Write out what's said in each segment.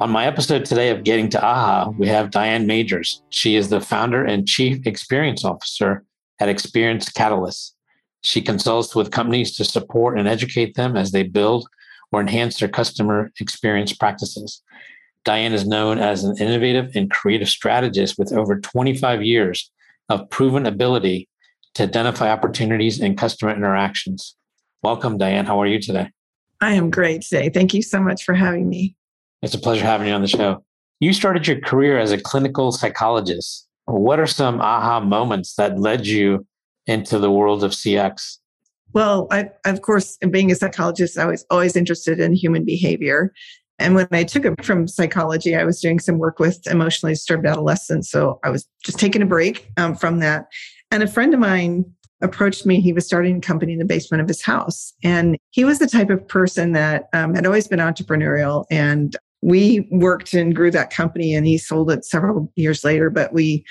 On my episode today of Getting to AHA, we have Diane Magers. She is the founder and chief experience officer at Experience Catalyst. She consults with companies to support and educate them as they build or enhance their customer experience practices. Diane is known as an innovative and creative strategist with over 25 years of proven ability to identify opportunities in customer interactions. Welcome, Diane. How are you today? I am great today. Thank you so much for having me. It's a pleasure having you on the show. You started your career as a clinical psychologist. What are some aha moments that led you into the world of CX? Well, I, of course, being a psychologist, I was always interested in human behavior. And when I took it from psychology, I was doing some work with emotionally disturbed adolescents. So I was just taking a break um, from that. And a friend of mine approached me. He was starting a company in the basement of his house. And he was the type of person that um, had always been entrepreneurial and we worked and grew that company and he sold it several years later but we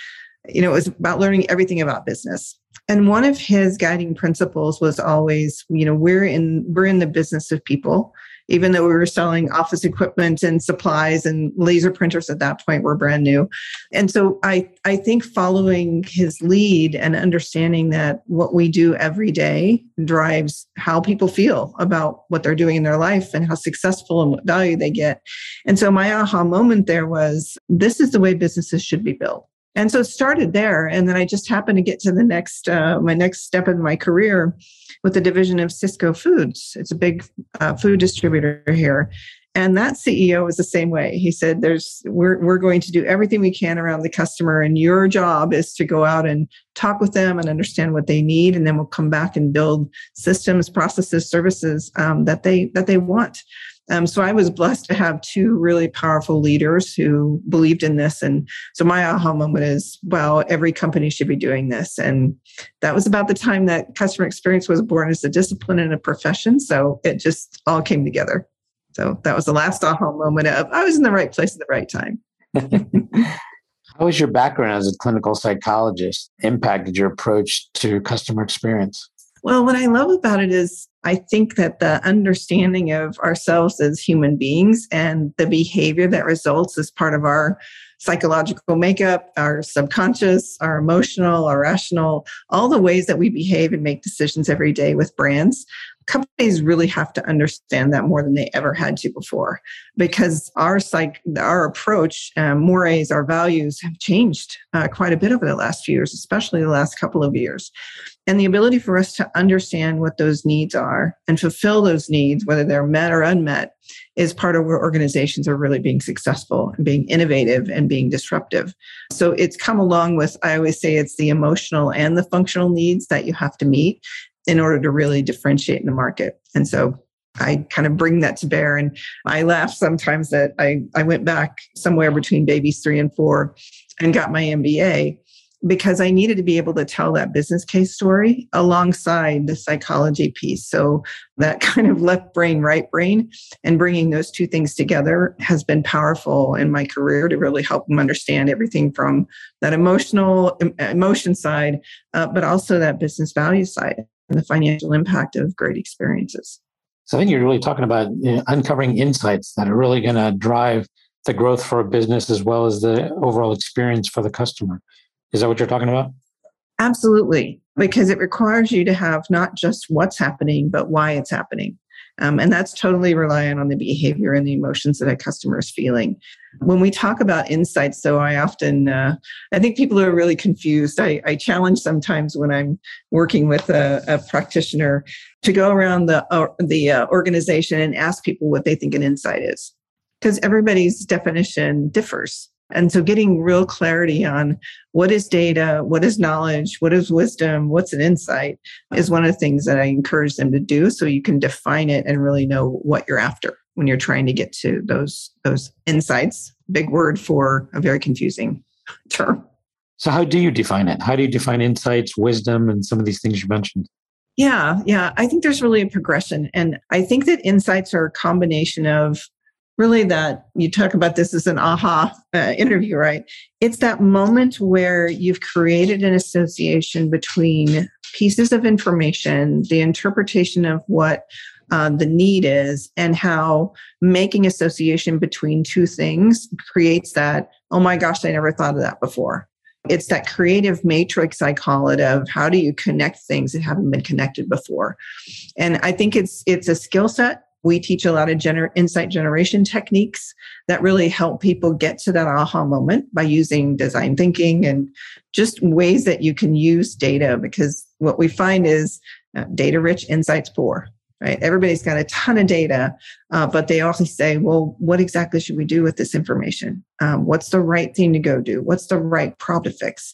you know it was about learning everything about business. And one of his guiding principles was always you know we're in we're in the business of people even though we were selling office equipment and supplies and laser printers at that point were brand new. And so I, I think following his lead and understanding that what we do every day drives how people feel about what they're doing in their life and how successful and what value they get. And so my aha moment there was this is the way businesses should be built. And so it started there. And then I just happened to get to the next, uh, my next step in my career with the division of Sysco Foods. It's a big uh, food distributor here. And that CEO was the same way. He said, "There's we're we're going to do everything we can around the customer, and your job is to go out and talk with them and understand what they need, and then we'll come back and build systems, processes, services um, that they that they want." Um, so I was blessed to have two really powerful leaders who believed in this. And so my aha moment is, well, every company should be doing this. And that was about the time that customer experience was born as a discipline and a profession. So it just all came together. So that was the last aha moment of I was in the right place at the right time. How has your background as a clinical psychologist impacted your approach to customer experience? Well, what I love about it is I think that the understanding of ourselves as human beings and the behavior that results as part of our psychological makeup, our subconscious, our emotional, our rational, all the ways that we behave and make decisions every day with brands. Companies really have to understand that more than they ever had to before, because our psych, our approach, um, mores, our values have changed uh, quite a bit over the last few years, especially the last couple of years and the ability for us to understand what those needs are and fulfill those needs, whether they're met or unmet, is part of where organizations are really being successful and being innovative and being disruptive. So it's come along with, I always say it's the emotional and the functional needs that you have to meet in order to really differentiate in the market. And so I kind of bring that to bear. And I laugh sometimes that I, I went back somewhere between babies three and four and got my MBA because I needed to be able to tell that business case story alongside the psychology piece. So that kind of left brain, right brain, and bringing those two things together has been powerful in my career to really help them understand everything from that emotional emotion side, uh, but also that business value side and the financial impact of great experiences. So I think you're really talking about you know, uncovering insights that are really going to drive the growth for a business as well as the overall experience for the customer. Is that what you're talking about? Absolutely, because it requires you to have not just what's happening, but why it's happening. Um, and that's totally reliant on the behavior and the emotions that a customer is feeling. When we talk about insights, though, I often, uh, I think people are really confused. I, I challenge sometimes when I'm working with a, a practitioner to go around the, uh, the uh, organization and ask people what they think an insight is, because everybody's definition differs. And so getting real clarity on what is data, what is knowledge, what is wisdom, what's an insight is one of the things that I encourage them to do so you can define it and really know what you're after when you're trying to get to those those insights big word for a very confusing term. So, how do you define it? How do you define insights, wisdom, and some of these things you mentioned? Yeah, yeah. I think there's really a progression. And I think that insights are a combination of really that you talk about this as an aha uh, interview, right? It's that moment where you've created an association between pieces of information, the interpretation of what uh, the need is, and how making association between two things creates that, oh my gosh, I never thought of that before. It's that creative matrix, I call it, of how do you connect things that haven't been connected before. And I think it's it's a skill set we teach a lot of gener- insight generation techniques that really help people get to that aha moment by using design thinking and just ways that you can use data because what we find is uh, data rich insights poor right? Everybody's got a ton of data, uh, but they also say, well, what exactly should we do with this information? Um, what's the right thing to go do? What's the right problem to fix?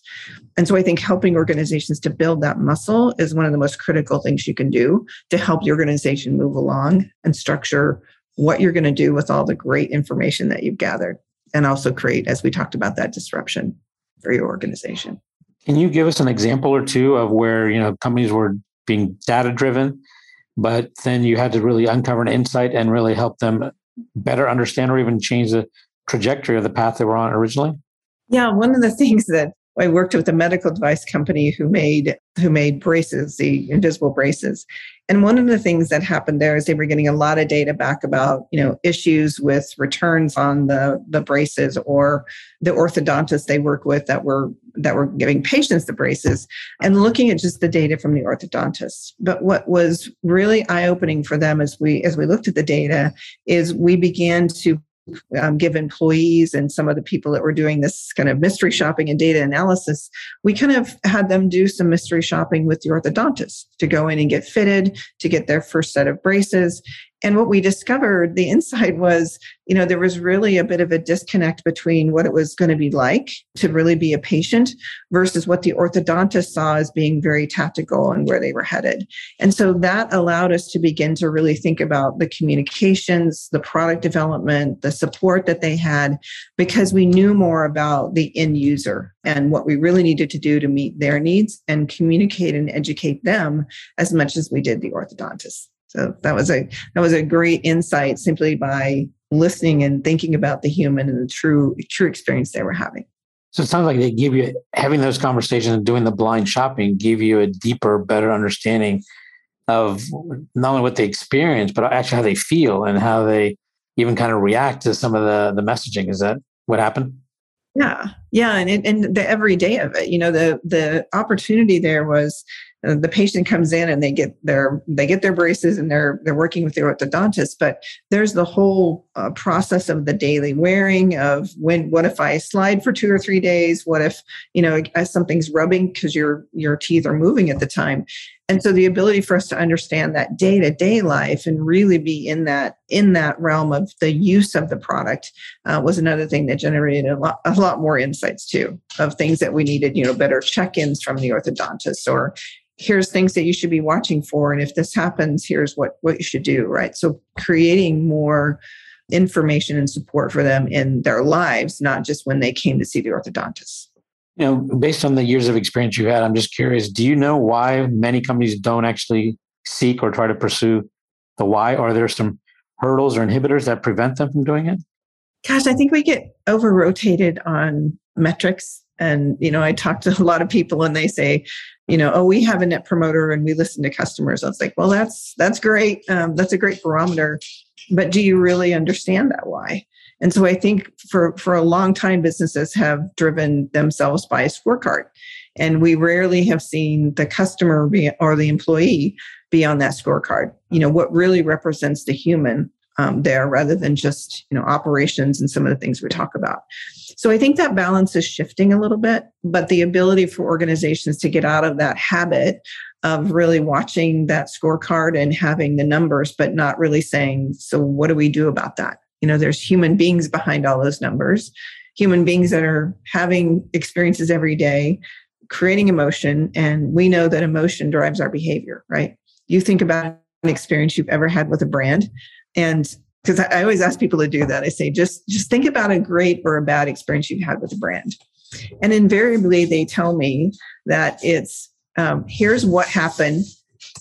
And so I think helping organizations to build that muscle is one of the most critical things you can do to help your organization move along and structure what you're going to do with all the great information that you've gathered and also create, as we talked about, that disruption for your organization. Can you give us an example or two of where, you know, companies were being data driven but then you had to really uncover an insight and really help them better understand or even change the trajectory of the path they were on originally? Yeah one of the things that I worked with a medical device company who made who made braces, the invisible braces. And one of the things that happened there is they were getting a lot of data back about, you know, issues with returns on the the braces or the orthodontists they work with that were that were giving patients the braces and looking at just the data from the orthodontists. But what was really eye-opening for them as we as we looked at the data is we began to um, give employees and some of the people that were doing this kind of mystery shopping and data analysis, we kind of had them do some mystery shopping with the orthodontist to go in and get fitted, to get their first set of braces. And what we discovered, the insight was, you know, there was really a bit of a disconnect between what it was going to be like to really be a patient versus what the orthodontist saw as being very tactical and where they were headed. And so that allowed us to begin to really think about the communications, the product development, the support that they had, because we knew more about the end user and what we really needed to do to meet their needs and communicate and educate them as much as we did the orthodontist. So that was a that was a great insight simply by listening and thinking about the human and the true true experience they were having. So it sounds like they give you having those conversations and doing the blind shopping give you a deeper, better understanding of not only what they experience, but actually how they feel and how they even kind of react to some of the the messaging. Is that what happened? Yeah, yeah, and it, and the everyday of it. You know, the the opportunity there was the patient comes in and they get their they get their braces and they're they're working with their orthodontist but there's the whole uh, process of the daily wearing of when what if i slide for two or three days? What if you know something's rubbing because your your teeth are moving at the time? And so the ability for us to understand that day to day life and really be in that in that realm of the use of the product uh, was another thing that generated a lot, a lot more insights too of things that we needed, you know, better check-ins from the orthodontist or here's things that you should be watching for and if this happens here's what what you should do right? So creating more information and support for them in their lives not just when they came to see the orthodontist. You know based on the years of experience you had i'm just curious do you know why many companies don't actually seek or try to pursue the why? Are there some hurdles or inhibitors that prevent them from doing it? Gosh i think we get over rotated on metrics and you know i talk to a lot of people and they say you know, oh, we have a net promoter and we listen to customers. I was like, well, that's that's great. Um, that's a great barometer, but do you really understand that why? And so I think for for a long time, businesses have driven themselves by a scorecard, and we rarely have seen the customer be, or the employee be on that scorecard. You know, what really represents the human um, there, rather than just you know operations and some of the things we talk about. So I think that balance is shifting a little bit, but the ability for organizations to get out of that habit of really watching that scorecard and having the numbers, but not really saying, so what do we do about that? You know, there's human beings behind all those numbers, human beings that are having experiences every day, creating emotion. And we know that emotion drives our behavior, right? You think about an experience you've ever had with a brand, and because I always ask people to do that. I say, just just think about a great or a bad experience you've had with a brand. And invariably they tell me that it's um, here's what happened,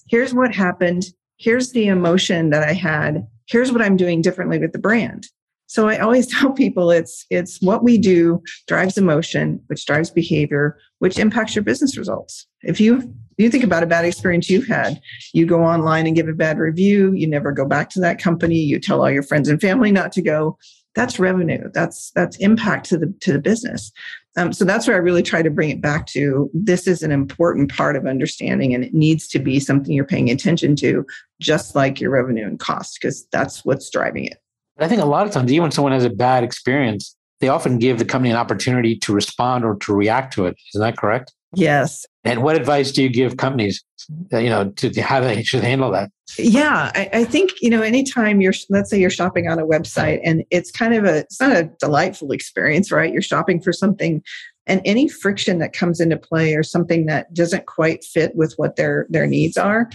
here's what happened, here's the emotion that I had, here's what I'm doing differently with the brand. So I always tell people it's it's what we do drives emotion, which drives behavior, which impacts your business results. If you you think about a bad experience you've had, you go online and give a bad review, you never go back to that company, you tell all your friends and family not to go. That's revenue. That's that's impact to the to the business. Um, so that's where I really try to bring it back to. This is an important part of understanding, and it needs to be something you're paying attention to, just like your revenue and cost, because that's what's driving it. I think a lot of times, even when someone has a bad experience, they often give the company an opportunity to respond or to react to it. Isn't that correct? Yes. And what advice do you give companies, uh, you know, to how they should handle that? Yeah, I, I, think you know, anytime you're, let's say you're shopping on a website, and it's kind of a, it's not a delightful experience, right? You're shopping for something, and any friction that comes into play or something that doesn't quite fit with what their their needs are,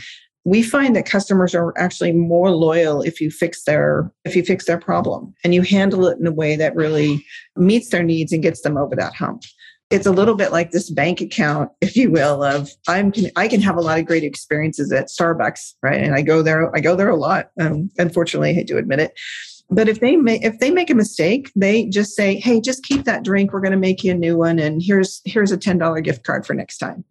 we find that customers are actually more loyal if you fix their if you fix their problem and you handle it in a way that really meets their needs and gets them over that hump it's a little bit like this bank account if you will of i'm i can have a lot of great experiences at starbucks right and i go there i go there a lot um, unfortunately i to admit it but if they make if they make a mistake they just say hey just keep that drink we're going to make you a new one and here's here's a $10 gift card for next time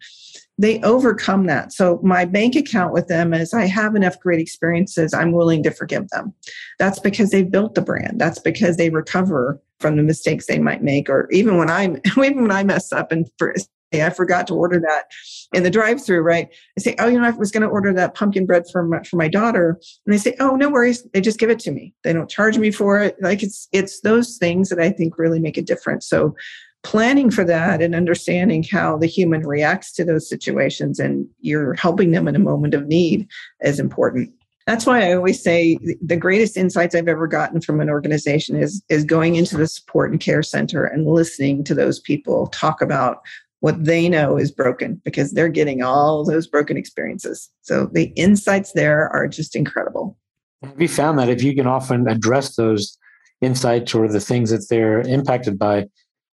they overcome that. So my bank account with them is I have enough great experiences. I'm willing to forgive them. That's because they've built the brand. That's because they recover from the mistakes they might make. Or even when I'm even when I mess up and for, say I forgot to order that in the drive-through, right? I say, oh, you know, I was going to order that pumpkin bread for my, for my daughter, and they say, oh, no worries. They just give it to me. They don't charge me for it. Like it's it's those things that I think really make a difference. So planning for that and understanding how the human reacts to those situations and you're helping them in a moment of need is important that's why i always say the greatest insights i've ever gotten from an organization is is going into the support and care center and listening to those people talk about what they know is broken because they're getting all those broken experiences. So the insights there are just incredible. Have you found that if you can often address those insights or the things that they're impacted by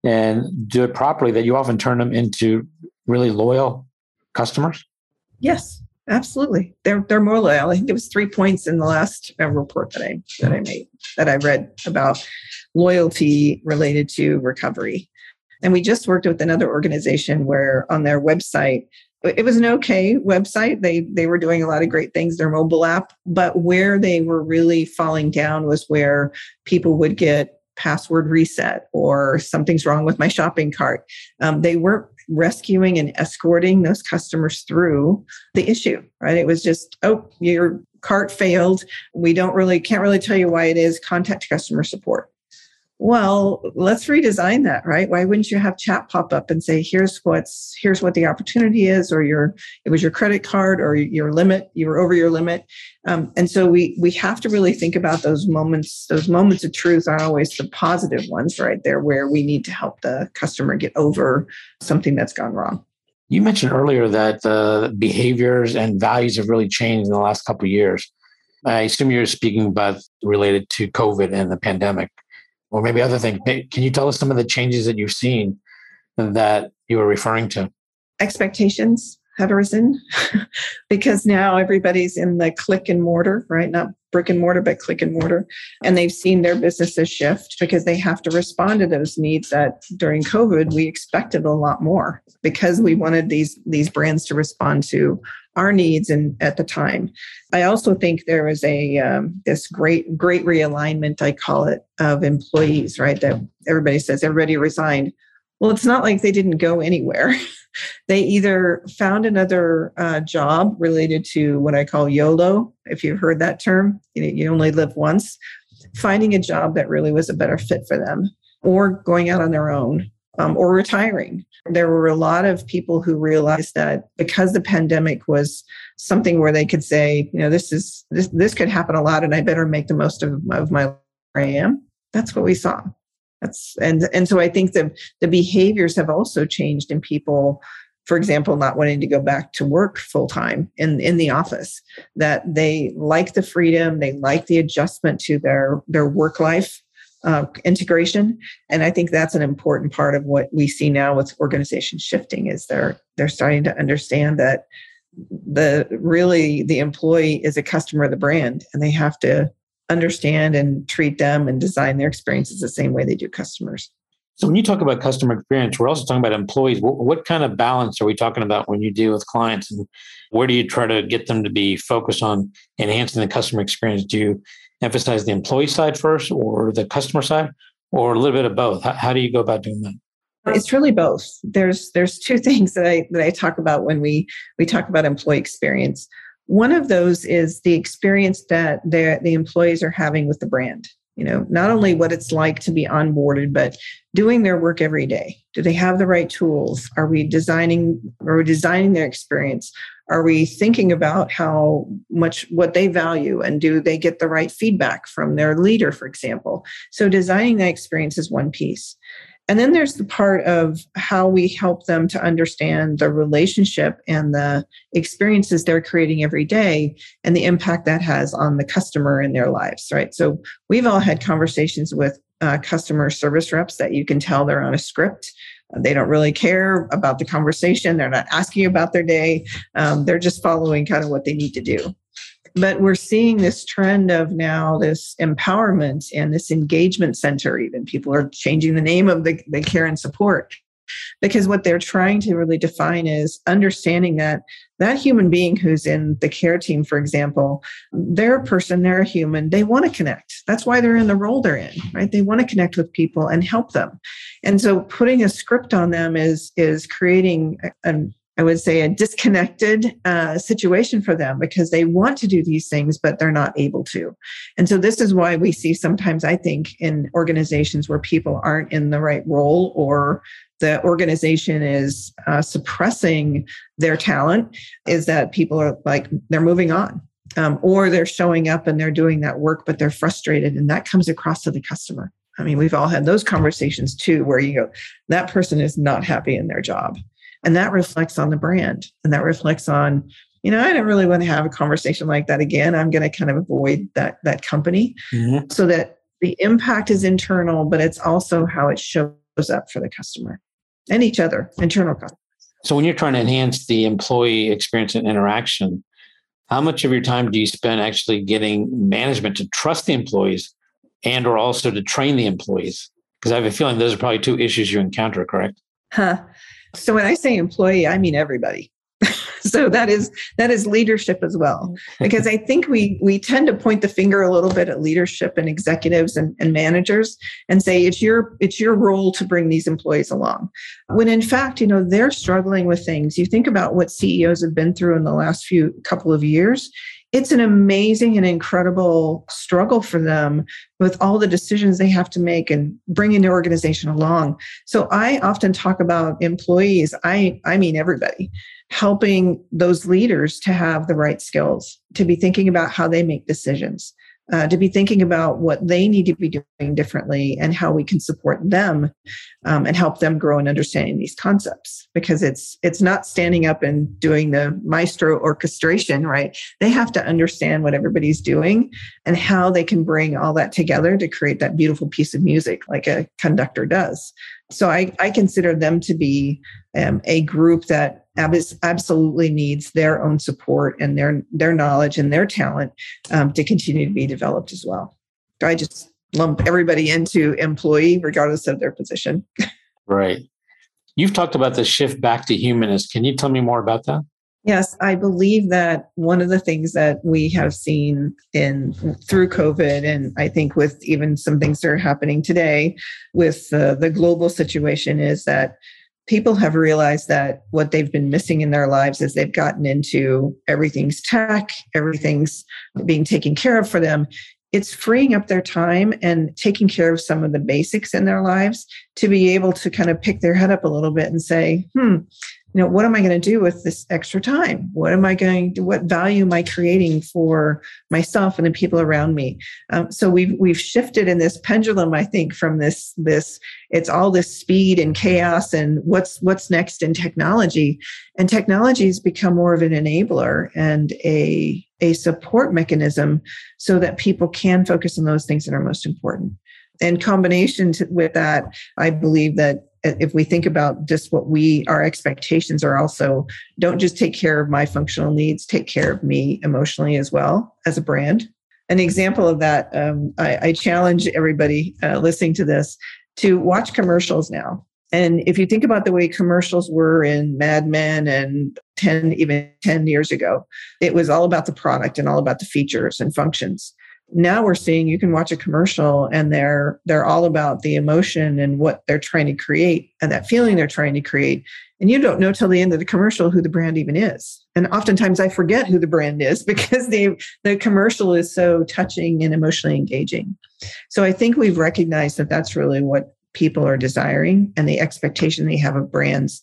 and do it properly, that you often turn them into really loyal customers? Yes, absolutely. They're they're more loyal. I think it was three points in the last uh, report that I that I made that I read about loyalty related to recovery. And we just worked with another organization where on their website it was an okay website. They they were doing a lot of great things, their mobile app, but where they were really falling down was where people would get password reset or something's wrong with my shopping cart. Um, they weren't rescuing and escorting those customers through the issue, right? It was just, oh, your cart failed. We don't really, can't really tell you why it is. Contact customer support well let's redesign that right? Why wouldn't you have chat pop up and say here's what's here's what the opportunity is or your it was your credit card or your limit you were over your limit. Um, and so we we have to really think about those moments those moments of truth are always the positive ones right there where we need to help the customer get over something that's gone wrong. You mentioned earlier that the behaviors and values have really changed in the last couple of years. I assume you're speaking about related to covid and the pandemic or maybe other things. Can you tell us some of the changes that you've seen that you were referring to? Expectations have arisen because now everybody's in the click and mortar, right? Not brick and mortar, but click and mortar. And they've seen their businesses shift because they have to respond to those needs that during COVID we expected a lot more because we wanted these these brands to respond to our needs and at the time. I also think there was a um, this great great realignment I call it of employees, right? That everybody says everybody resigned. Well, it's not like they didn't go anywhere. they either found another uh, job related to what I call YOLO, if you've heard that term, you, know, you only live once, finding a job that really was a better fit for them, or going out on their own, um, or retiring. There were a lot of people who realized that because the pandemic was something where they could say, you know, this is this this could happen a lot, and I better make the most of, of my where I am. That's what we saw. That's and and so I think the the behaviors have also changed in people for example, not wanting to go back to work full time in, in the office, that they like the freedom, they like the adjustment to their, their work life uh, integration. And I think that's an important part of what we see now with organizations shifting is they're they're starting to understand that the really the employee is a customer of the brand and they have to understand and treat them and design their experiences the same way they do customers. So when you talk about customer experience, we're also talking about employees. What, what, kind of balance are we talking about when you deal with clients, and where do you try to get them to be focused on enhancing the customer experience? Do you emphasize the employee side first, or the customer side, or a little bit of both? How, how do you go about doing that? It's really both. There's there's two things that I that I talk about when we we talk about employee experience. One of those is the experience that the the employees are having with the brand you know not only what it's like to be onboarded but doing their work every day. Do they have the right tools? Are we designing are we designing their experience? Are we thinking about how much what they value and do they get the right feedback from their leader for example? So designing that experience is one piece and then there's the part of how we help them to understand the relationship and the experiences they're creating every day and the impact that has on the customer in their lives, right? So we've all had conversations with uh, customer service reps that you can tell they're on a script. They don't really care about the conversation. They're not asking about their day. Um, they're just following kind of what they need to do but we're seeing this trend of now this empowerment and this engagement center even. People are changing the name of the, the care and support. Because what they're trying to really define is understanding that that human being who's in the care team for example they're a person they're a human they want to connect. That's why they're in the role they're in right? They want to connect with people and help them. And so putting a script on them is is creating an I would say, a disconnected uh, situation for them because they want to do these things, but they're not able to. And so, this is why we see sometimes, I think, in organizations where people aren't in the right role or the organization is uh, suppressing their talent, is that people are like, they're moving on. Um, or they're showing up and they're doing that work, but they're frustrated, and that comes across to the customer. I mean, we've all had those conversations too, where you go, that person is not happy in their job. And that reflects on the brand and that reflects on, you know, I don't really want to have a conversation like that again. I'm going to kind of avoid that that company mm-hmm. so that the impact is internal, but it's also how it shows up for the customer and each other, internal customers. So when you're trying to enhance the employee experience and interaction, how much of your time do you spend actually getting management to trust the employees and or also to train the employees? Because I have a feeling those are probably two issues you encounter, correct? Huh. So when I say employee, I mean everybody. so that is that is leadership as well. Mm-hmm. Because i think we we tend to point the finger a little bit at leadership and executives and, and managers and say it's your it's your role to bring these employees along. When in fact you know they're struggling with things. You think about what ceos have been through in the last few couple of years it's an amazing and incredible struggle for them with all the decisions they have to make and bringing their organization along. So I often talk about employees, I, I mean everybody, helping those leaders to have the right skills, to be thinking about how they make decisions, uh, to be thinking about what they need to be doing differently and how we can support them um, and help them grow in understanding these concepts. Because it's it's not standing up and doing the maestro orchestration right? They have to understand what everybody's doing and how they can bring all that together to create that beautiful piece of music like a conductor does so I, I consider them to be um, a group that abs- absolutely needs their own support and their their knowledge and their talent um, to continue to be developed as well. So I just lump everybody into employee regardless of their position. right. You've talked about the shift back to humanist. Can you tell me more about that? Yes, I believe that one of the things that we have seen in through COVID, and I think with even some things that are happening today with uh, the global situation, is that people have realized that what they've been missing in their lives is they've gotten into everything's tech, everything's being taken care of for them, it's freeing up their time and taking care of some of the basics in their lives to be able to kind of pick their head up a little bit and say, hmm, you know, what am I going to do with this extra time? What am I going to, what value am I creating for myself and the people around me? Um, so we've, we've shifted in this pendulum, I think, from this, this, it's all this speed and chaos and what's, what's next in technology. And technology has become more of an enabler and a, a support mechanism so that people can focus on those things that are most important. In combination to, with that, I believe that if we think about just what we our expectations are also don't just take care of my functional needs take care of me emotionally as well as a brand. An example of that um, I, I, challenge everybody uh, listening to this to watch commercials now. And if you think about the way commercials were in mad men and 10 even 10 years ago it was all about the product and all about the features and functions now we're seeing you can watch a commercial and they're they're all about the emotion and what they're trying to create and that feeling they're trying to create. And you don't know till the end of the commercial who the brand even is. And oftentimes i forget who the brand is because the the commercial is so touching and emotionally engaging. So i think we've recognized that that's really what people are desiring and the expectation they have of brands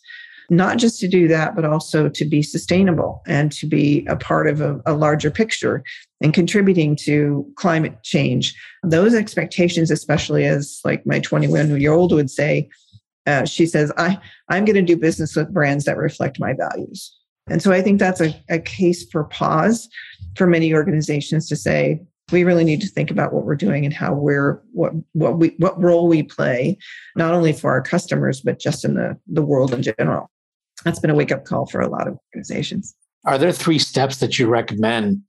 not just to do that, but also to be sustainable and to be a part of a, a larger picture and contributing to climate change. Those expectations, especially as like my 21 year old would say, uh, she says, I, I'm going to do business with brands that reflect my values. And so I think that's a, a case for pause for many organizations to say, we really need to think about what we're doing and how we're what what we what role we play not only for our customers but just in the the world in general that's been a wake up call for a lot of organizations. Are there three steps that you recommend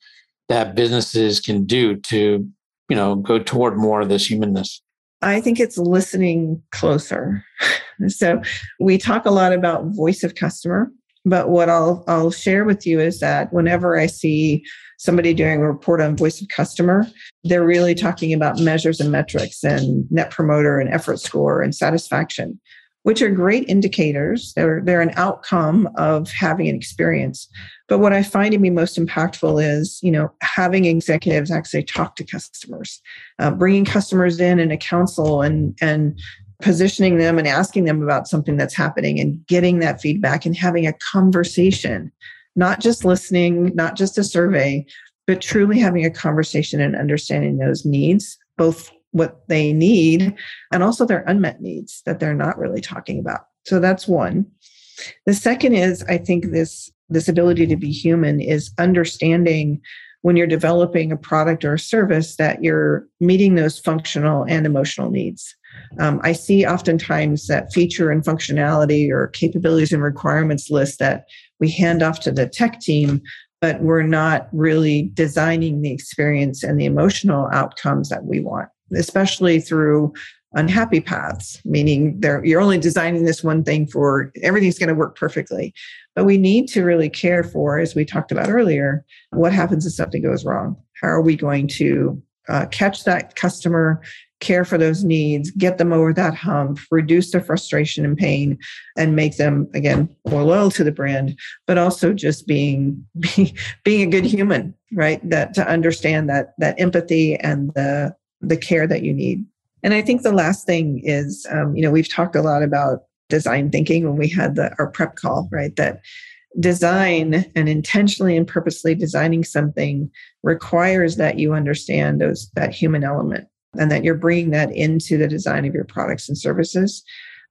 that businesses can do to, you know, go toward more of this humanness? I think it's listening closer. so we talk a lot about voice of customer, but what I'll I'll share with you is that whenever I see somebody doing a report on voice of customer, they're really talking about measures and metrics and net promoter and effort score and satisfaction which are great indicators. They're, they're an outcome of having an experience. But what I find to be most impactful is, you know, having executives actually talk to customers, uh, bringing customers in in a council and, and positioning them and asking them about something that's happening and getting that feedback and having a conversation, not just listening, not just a survey, but truly having a conversation and understanding those needs, both what they need and also their unmet needs that they're not really talking about. So that's one. The second is I think this this ability to be human is understanding when you're developing a product or a service that you're meeting those functional and emotional needs. Um, I see oftentimes that feature and functionality or capabilities and requirements list that we hand off to the tech team, but we're not really designing the experience and the emotional outcomes that we want especially through unhappy paths, meaning you're only designing this one thing for everything's going to work perfectly. But we need to really care for, as we talked about earlier, what happens if something goes wrong? How are we going to uh, catch that customer, care for those needs, get them over that hump, reduce their frustration and pain, and make them again more loyal to the brand, but also just being being, being a good human, right? That to understand that that empathy and the the care that you need. And I think the last thing is, um, you know, we've talked a lot about design thinking when we had the our prep call, right? That design and intentionally and purposely designing something requires that you understand those that human element and that you're bringing that into the design of your products and services.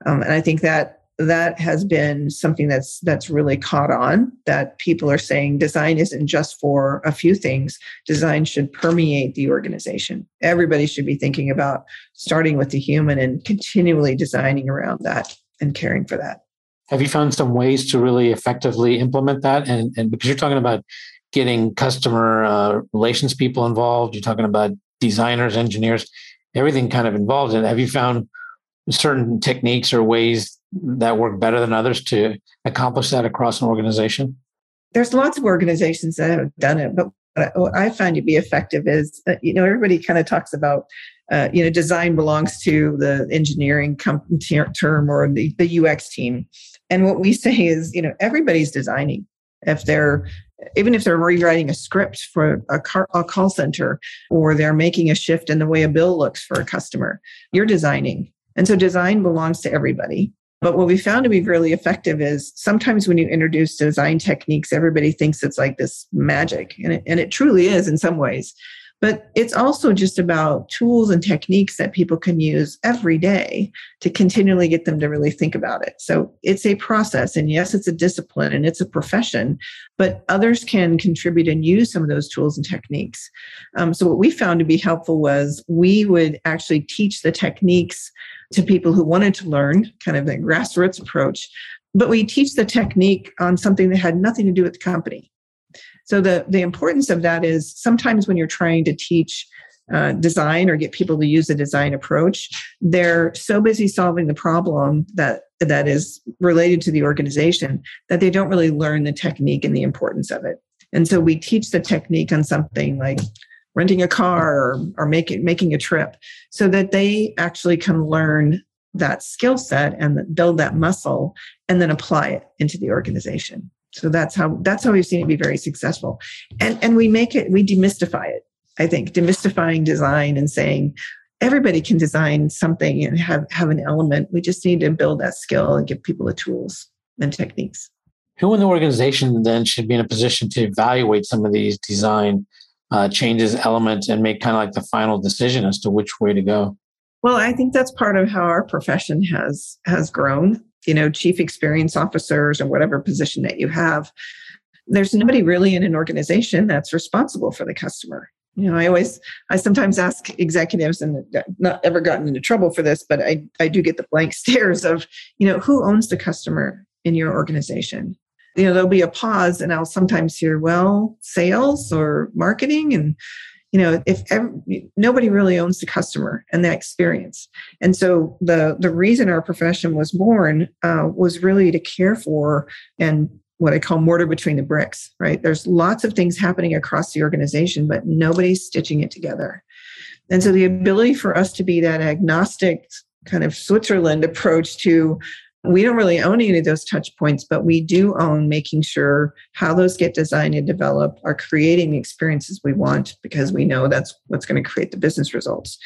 Um, and I think that that has been something that's that's really caught on that people are saying design isn't just for a few things. Design should permeate the organization. Everybody should be thinking about starting with the human and continually designing around that and caring for that. Have you found some ways to really effectively implement that? And, and because you're talking about getting customer uh, relations people involved you're talking about designers engineers everything kind of involved in it. Have you found certain techniques or ways that work better than others to accomplish that across an organization? There's lots of organizations that have done it, but what I find to be effective is, uh, you know, everybody kind of talks about, uh, you know, design belongs to the engineering com- term or the, the UX team. And what we say is, you know, everybody's designing. If they're, even if they're rewriting a script for a, car, a call center or they're making a shift in the way a bill looks for a customer, you're designing. And so design belongs to everybody. But what we found to be really effective is sometimes when you introduce design techniques, everybody thinks it's like this magic, and it, and it truly is in some ways. But it's also just about tools and techniques that people can use every day to continually get them to really think about it. So it's a process. And yes, it's a discipline and it's a profession, but others can contribute and use some of those tools and techniques. Um, so what we found to be helpful was we would actually teach the techniques to people who wanted to learn, kind of the grassroots approach. But we teach the technique on something that had nothing to do with the company. So the, the importance of that is sometimes when you're trying to teach uh, design or get people to use a design approach, they're so busy solving the problem that that is related to the organization that they don't really learn the technique and the importance of it. And so we teach the technique on something like renting a car or, or making making a trip so that they actually can learn that skill set and build that muscle and then apply it into the organization. So that's how that's how we've seen it be very successful. And and we make it we demystify it. I think demystifying design and saying everybody can design something and have have an element. We just need to build that skill and give people the tools and techniques. Who in the organization then should be in a position to evaluate some of these design uh, changes, elements, and make kind of like the final decision as to which way to go? Well, I think that's part of how our profession has has grown you know, chief experience officers or whatever position that you have, there's nobody really in an organization that's responsible for the customer. You know, I always, I sometimes ask executives, and not ever gotten into trouble for this, but I, I do get the blank stares of, you know, who owns the customer in your organization? You know, there'll be a pause, and I'll sometimes hear, well, sales or marketing, and you know if nobody really owns the customer and that experience. And so the the reason our profession was born uh, was really to care for and what i call mortar between the bricks right? There's lots of things happening across the organization but nobody's stitching it together. And so the ability for us to be that agnostic kind of switzerland approach to we don't really own any of those touch points, but we do own making sure how those get designed and developed are creating the experiences we want because we know that's what's going to create the business results.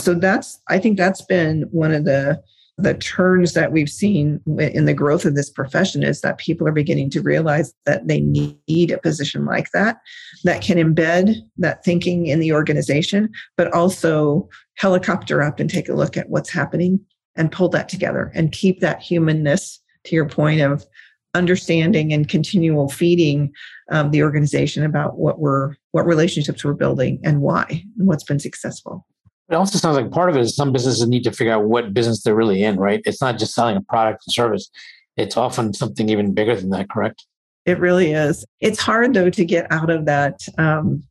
So that's, I think that's been one of the the turns that we've seen in the growth of this profession is that people are beginning to realize that they need a position like that that can embed that thinking in the organization but also helicopter up and take a look at what's happening and pull that together and keep that humanness to your point of understanding and continual feeding um, the organization about what we're what relationships we're building and why and what's been successful. It also sounds like part of it is some businesses need to figure out what business they're really in right? It's not just selling a product and service. It's often something even bigger than that correct? It really is. It's hard though to get out of that um,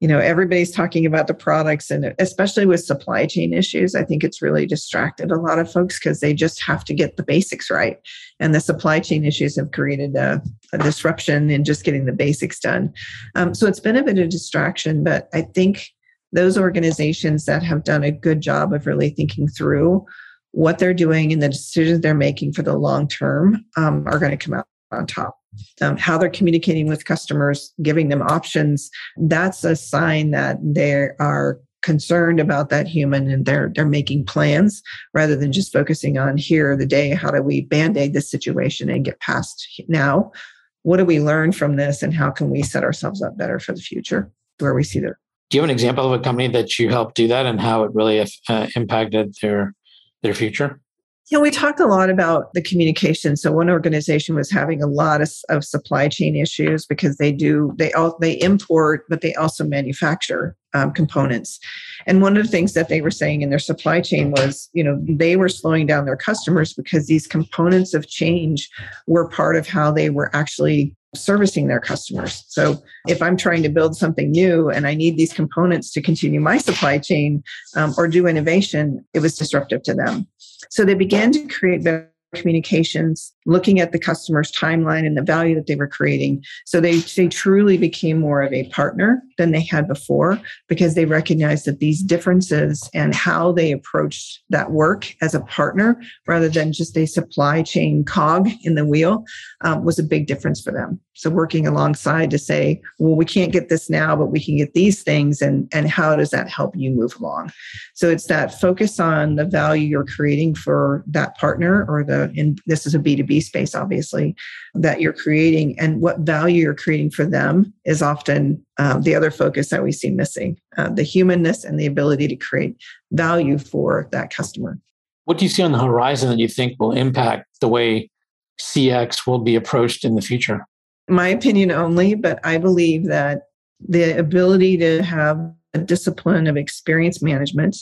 you know everybody's talking about the products and especially with supply chain issues i think it's really distracted a lot of folks because they just have to get the basics right. And the supply chain issues have created a, a disruption in just getting the basics done. Um, so it's been a bit of distraction but i think those organizations that have done a good job of really thinking through what they're doing and the decisions they're making for the long term um, are going to come out on top um, how they're communicating with customers, giving them options, that's a sign that they are concerned about that human and they're they're making plans rather than just focusing on here the day how do we band-aid this situation and get past now? What do we learn from this and how can we set ourselves up better for the future? Where we see there do you have an example of a company that you helped do that and how it really uh, impacted their their future you know, we talked a lot about the communication. So one organization was having a lot of, of supply chain issues because they do they all they import, but they also manufacture um, components. And one of the things that they were saying in their supply chain was, you know, they were slowing down their customers because these components of change were part of how they were actually servicing their customers. So if I'm trying to build something new and I need these components to continue my supply chain um, or do innovation, it was disruptive to them. So they began to create better communications looking at the customer's timeline and the value that they were creating. So they, they truly became more of a partner than they had before because they recognized that these differences and how they approached that work as a partner rather than just a supply chain cog in the wheel um, was a big difference for them. So working alongside to say, well, we can't get this now, but we can get these things. And, and how does that help you move along? So it's that focus on the value you're creating for that partner or the, and this is a B2B space, obviously, that you're creating and what value you're creating for them is often um, the other focus that we see missing uh, the humanness and the ability to create value for that customer. What do you see on the horizon that you think will impact the way CX will be approached in the future? My opinion only, but I believe that the ability to have a discipline of experience management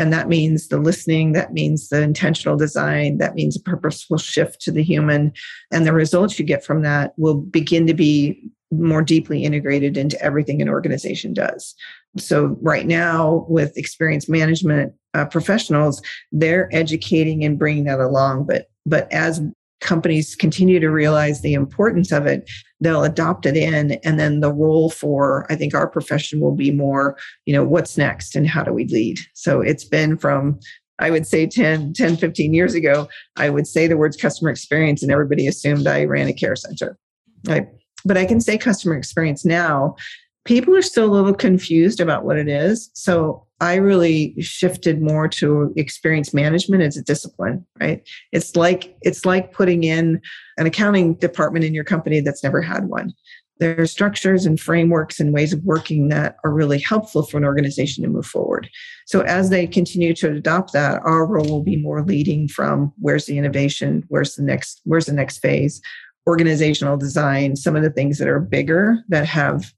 and that means the listening, that means the intentional design, that means a purposeful shift to the human, and the results you get from that will begin to be more deeply integrated into everything an organization does. So, right now, with experience management uh, professionals, they're educating and bringing that along. But but as companies continue to realize the importance of it, they'll adopt it in. And then the role for, I think, our profession will be more, you know, what's next and how do we lead? So it's been from, I would say 10, 10, 15 years ago, I would say the words customer experience and everybody assumed I ran a care center. Right. But I can say customer experience now. People are still a little confused about what it is. So I really shifted more to experience management as a discipline, right? It's like it's like putting in an accounting department in your company that's never had one. There are structures and frameworks and ways of working that are really helpful for an organization to move forward. So as they continue to adopt that, our role will be more leading from where's the innovation, where's the next, where's the next phase, organizational design, some of the things that are bigger that have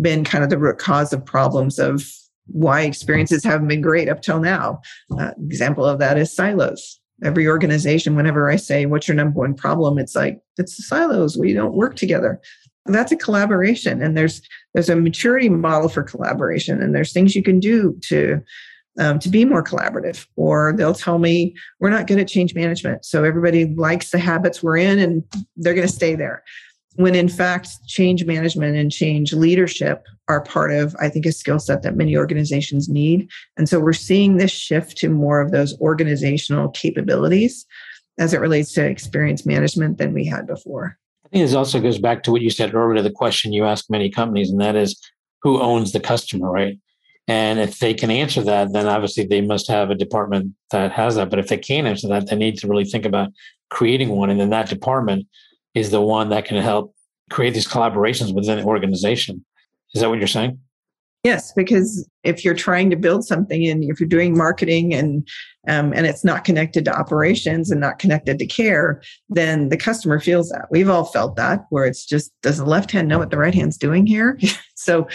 been kind of the root cause of problems of why experiences haven't been great up till now. Uh, example of that is silos. Every organization, whenever I say, What's your number one problem? It's like, it's the silos. We don't work together. That's a collaboration. And there's there's a maturity model for collaboration. And there's things you can do to um, to be more collaborative. Or they'll tell me, we're not good at change management. So everybody likes the habits we're in and they're going to stay there when in fact change management and change leadership are part of i think a skill set that many organizations need. And so we're seeing this shift to more of those organizational capabilities as it relates to experience management than we had before. I think this also goes back to what you said earlier the question you ask many companies and that is who owns the customer right? And if they can answer that then obviously they must have a department that has that. But if they can't answer that they need to really think about creating one and then that department is the one that can help create these collaborations within the organization. Is that what you're saying? Yes, because if you're trying to build something and if you're doing marketing and um, and it's not connected to operations and not connected to care, then the customer feels that. We've all felt that, where it's just does the left hand know what the right hand's doing here? so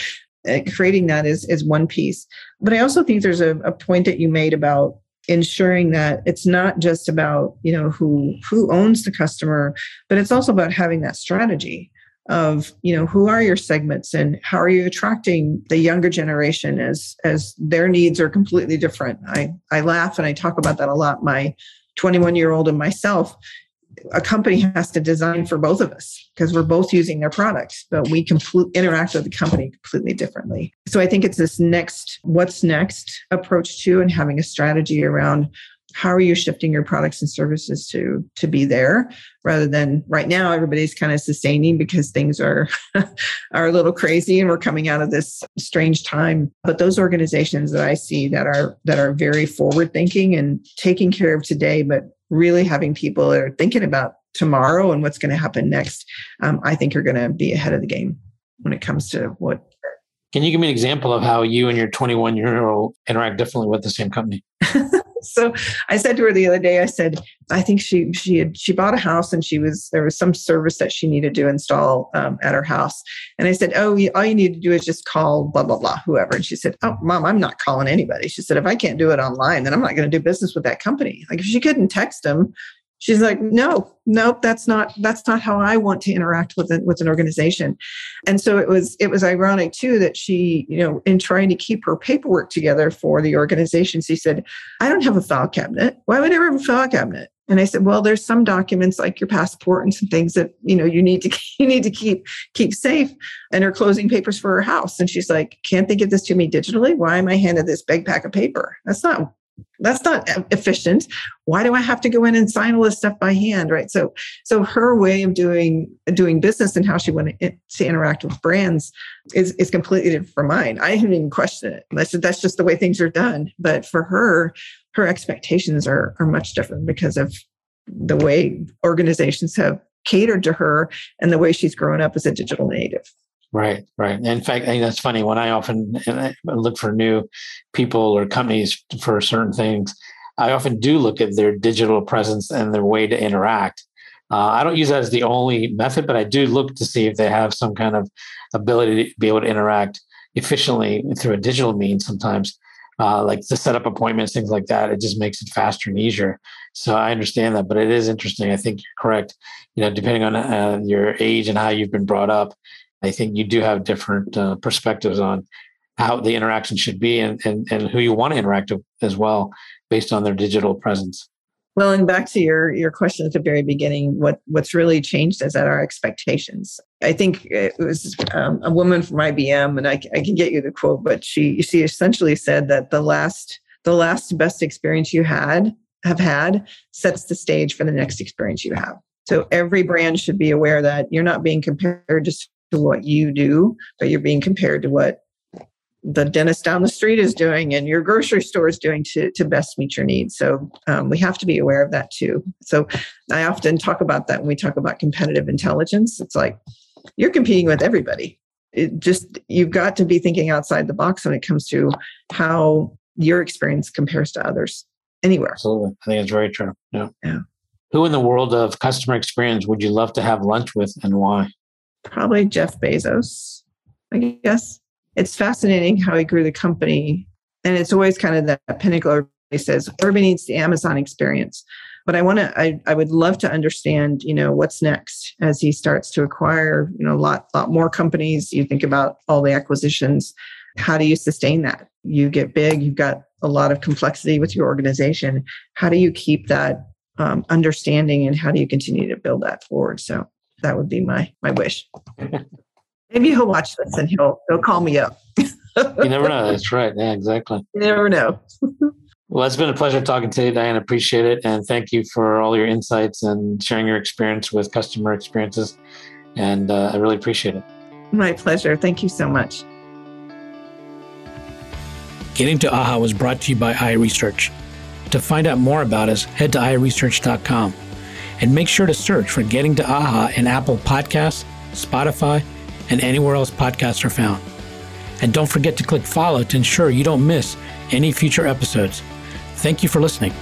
uh, creating that is is one piece. But I also think there's a, a point that you made about ensuring that it's not just about you know who who owns the customer but it's also about having that strategy of you know who are your segments and how are you attracting the younger generation as as their needs are completely different. I i laugh and i talk about that a lot. My 21 year old and myself a company has to design for both of us because we're both using their products, but we complete, interact with the company completely differently. So I think it's this next, what's next approach to and having a strategy around how are you shifting your products and services to to be there rather than right now everybody's kind of sustaining because things are are a little crazy and we're coming out of this strange time but those organizations that i see that are that are very forward thinking and taking care of today but really having people that are thinking about tomorrow and what's going to happen next, um, I think you're going to be ahead of the game when it comes to what. Can you give me an example of how you and your 21 year old interact differently with the same company? so I said to her the other day, I said, I think she she had she bought a house and she was there was some service that she needed to install um, at her house, and I said, oh, all you need to do is just call blah blah blah whoever, and she said, oh, mom, I'm not calling anybody. She said, if I can't do it online, then I'm not going to do business with that company. Like if she couldn't text them, she's like no nope that's not that's not how i want to interact with it with an organization and so it was it was ironic too that she you know in trying to keep her paperwork together for the organization she said i don't have a file cabinet why would i ever have a file cabinet And I said, well, there's some documents like your passport and some things that, you know, you need to, you need to keep, keep safe and her closing papers for her house. And she's like, can't they give this to me digitally? Why am I handed this big pack of paper? That's not that's not efficient. Why do i have to go in and sign all this stuff by hand right? So so her way of doing doing business and how she wanted to interact with brands is is completely different from mine. I didn't even question it. That's, that's just the way things are done. But for her her expectations are are much different because of the way organizations have catered to her and the way she's grown up as a digital native Right, right. In fact, that's funny. When I often look for new people or companies for certain things, I often do look at their digital presence and their way to interact. Uh, I don't use that as the only method, but I do look to see if they have some kind of ability to be able to interact efficiently through a digital means sometimes. Uh, like to set up appointments, things like that. It just makes it faster and easier. So I understand that, but it is interesting. I think you're correct. You know, depending on uh, your age and how you've been brought up, I think you do have different uh, perspectives on how the interaction should be and, and, and who you want to interact with as well based on their digital presence. Well, and back to your your question at the very beginning, what what's really changed is that our expectations. I think it was um, a woman from IBM, and I, I can get you the quote, but she she essentially said that the last the last best experience you had have had sets the stage for the next experience you have. So every brand should be aware that you're not being compared just to what you do, but you're being compared to what the dentist down the street is doing and your grocery store is doing to, to best meet your needs. So um, we have to be aware of that too. So I often talk about that when we talk about competitive intelligence. It's like you're competing with everybody. It just you've got to be thinking outside the box when it comes to how your experience compares to others anywhere. Absolutely. I think it's very true. Yeah. Yeah. Who in the world of customer experience would you love to have lunch with and why? Probably Jeff Bezos, I guess. It's fascinating how he grew the company. And it's always kind of that pinnacle. He says everybody needs the Amazon experience. But I want to, I, I would love to understand, you know, what's next as he starts to acquire, you know, a lot, lot more companies. You think about all the acquisitions. How do you sustain that? You get big, you've got a lot of complexity with your organization. How do you keep that um, understanding and how do you continue to build that forward? So that would be my my wish. Maybe he'll watch this and he'll he'll call me up. you never know. That's right. Yeah, exactly. You never know. well, it's been a pleasure talking to you, Diane. Appreciate it, and thank you for all your insights and sharing your experience with customer experiences. And uh, I really appreciate it. My pleasure. Thank you so much. Getting to AHA was brought to you by iResearch. To find out more about us, head to iResearch.com and make sure to search for Getting to AHA in Apple Podcasts, Spotify, and anywhere else podcasts are found. And don't forget to click follow to ensure you don't miss any future episodes. Thank you for listening.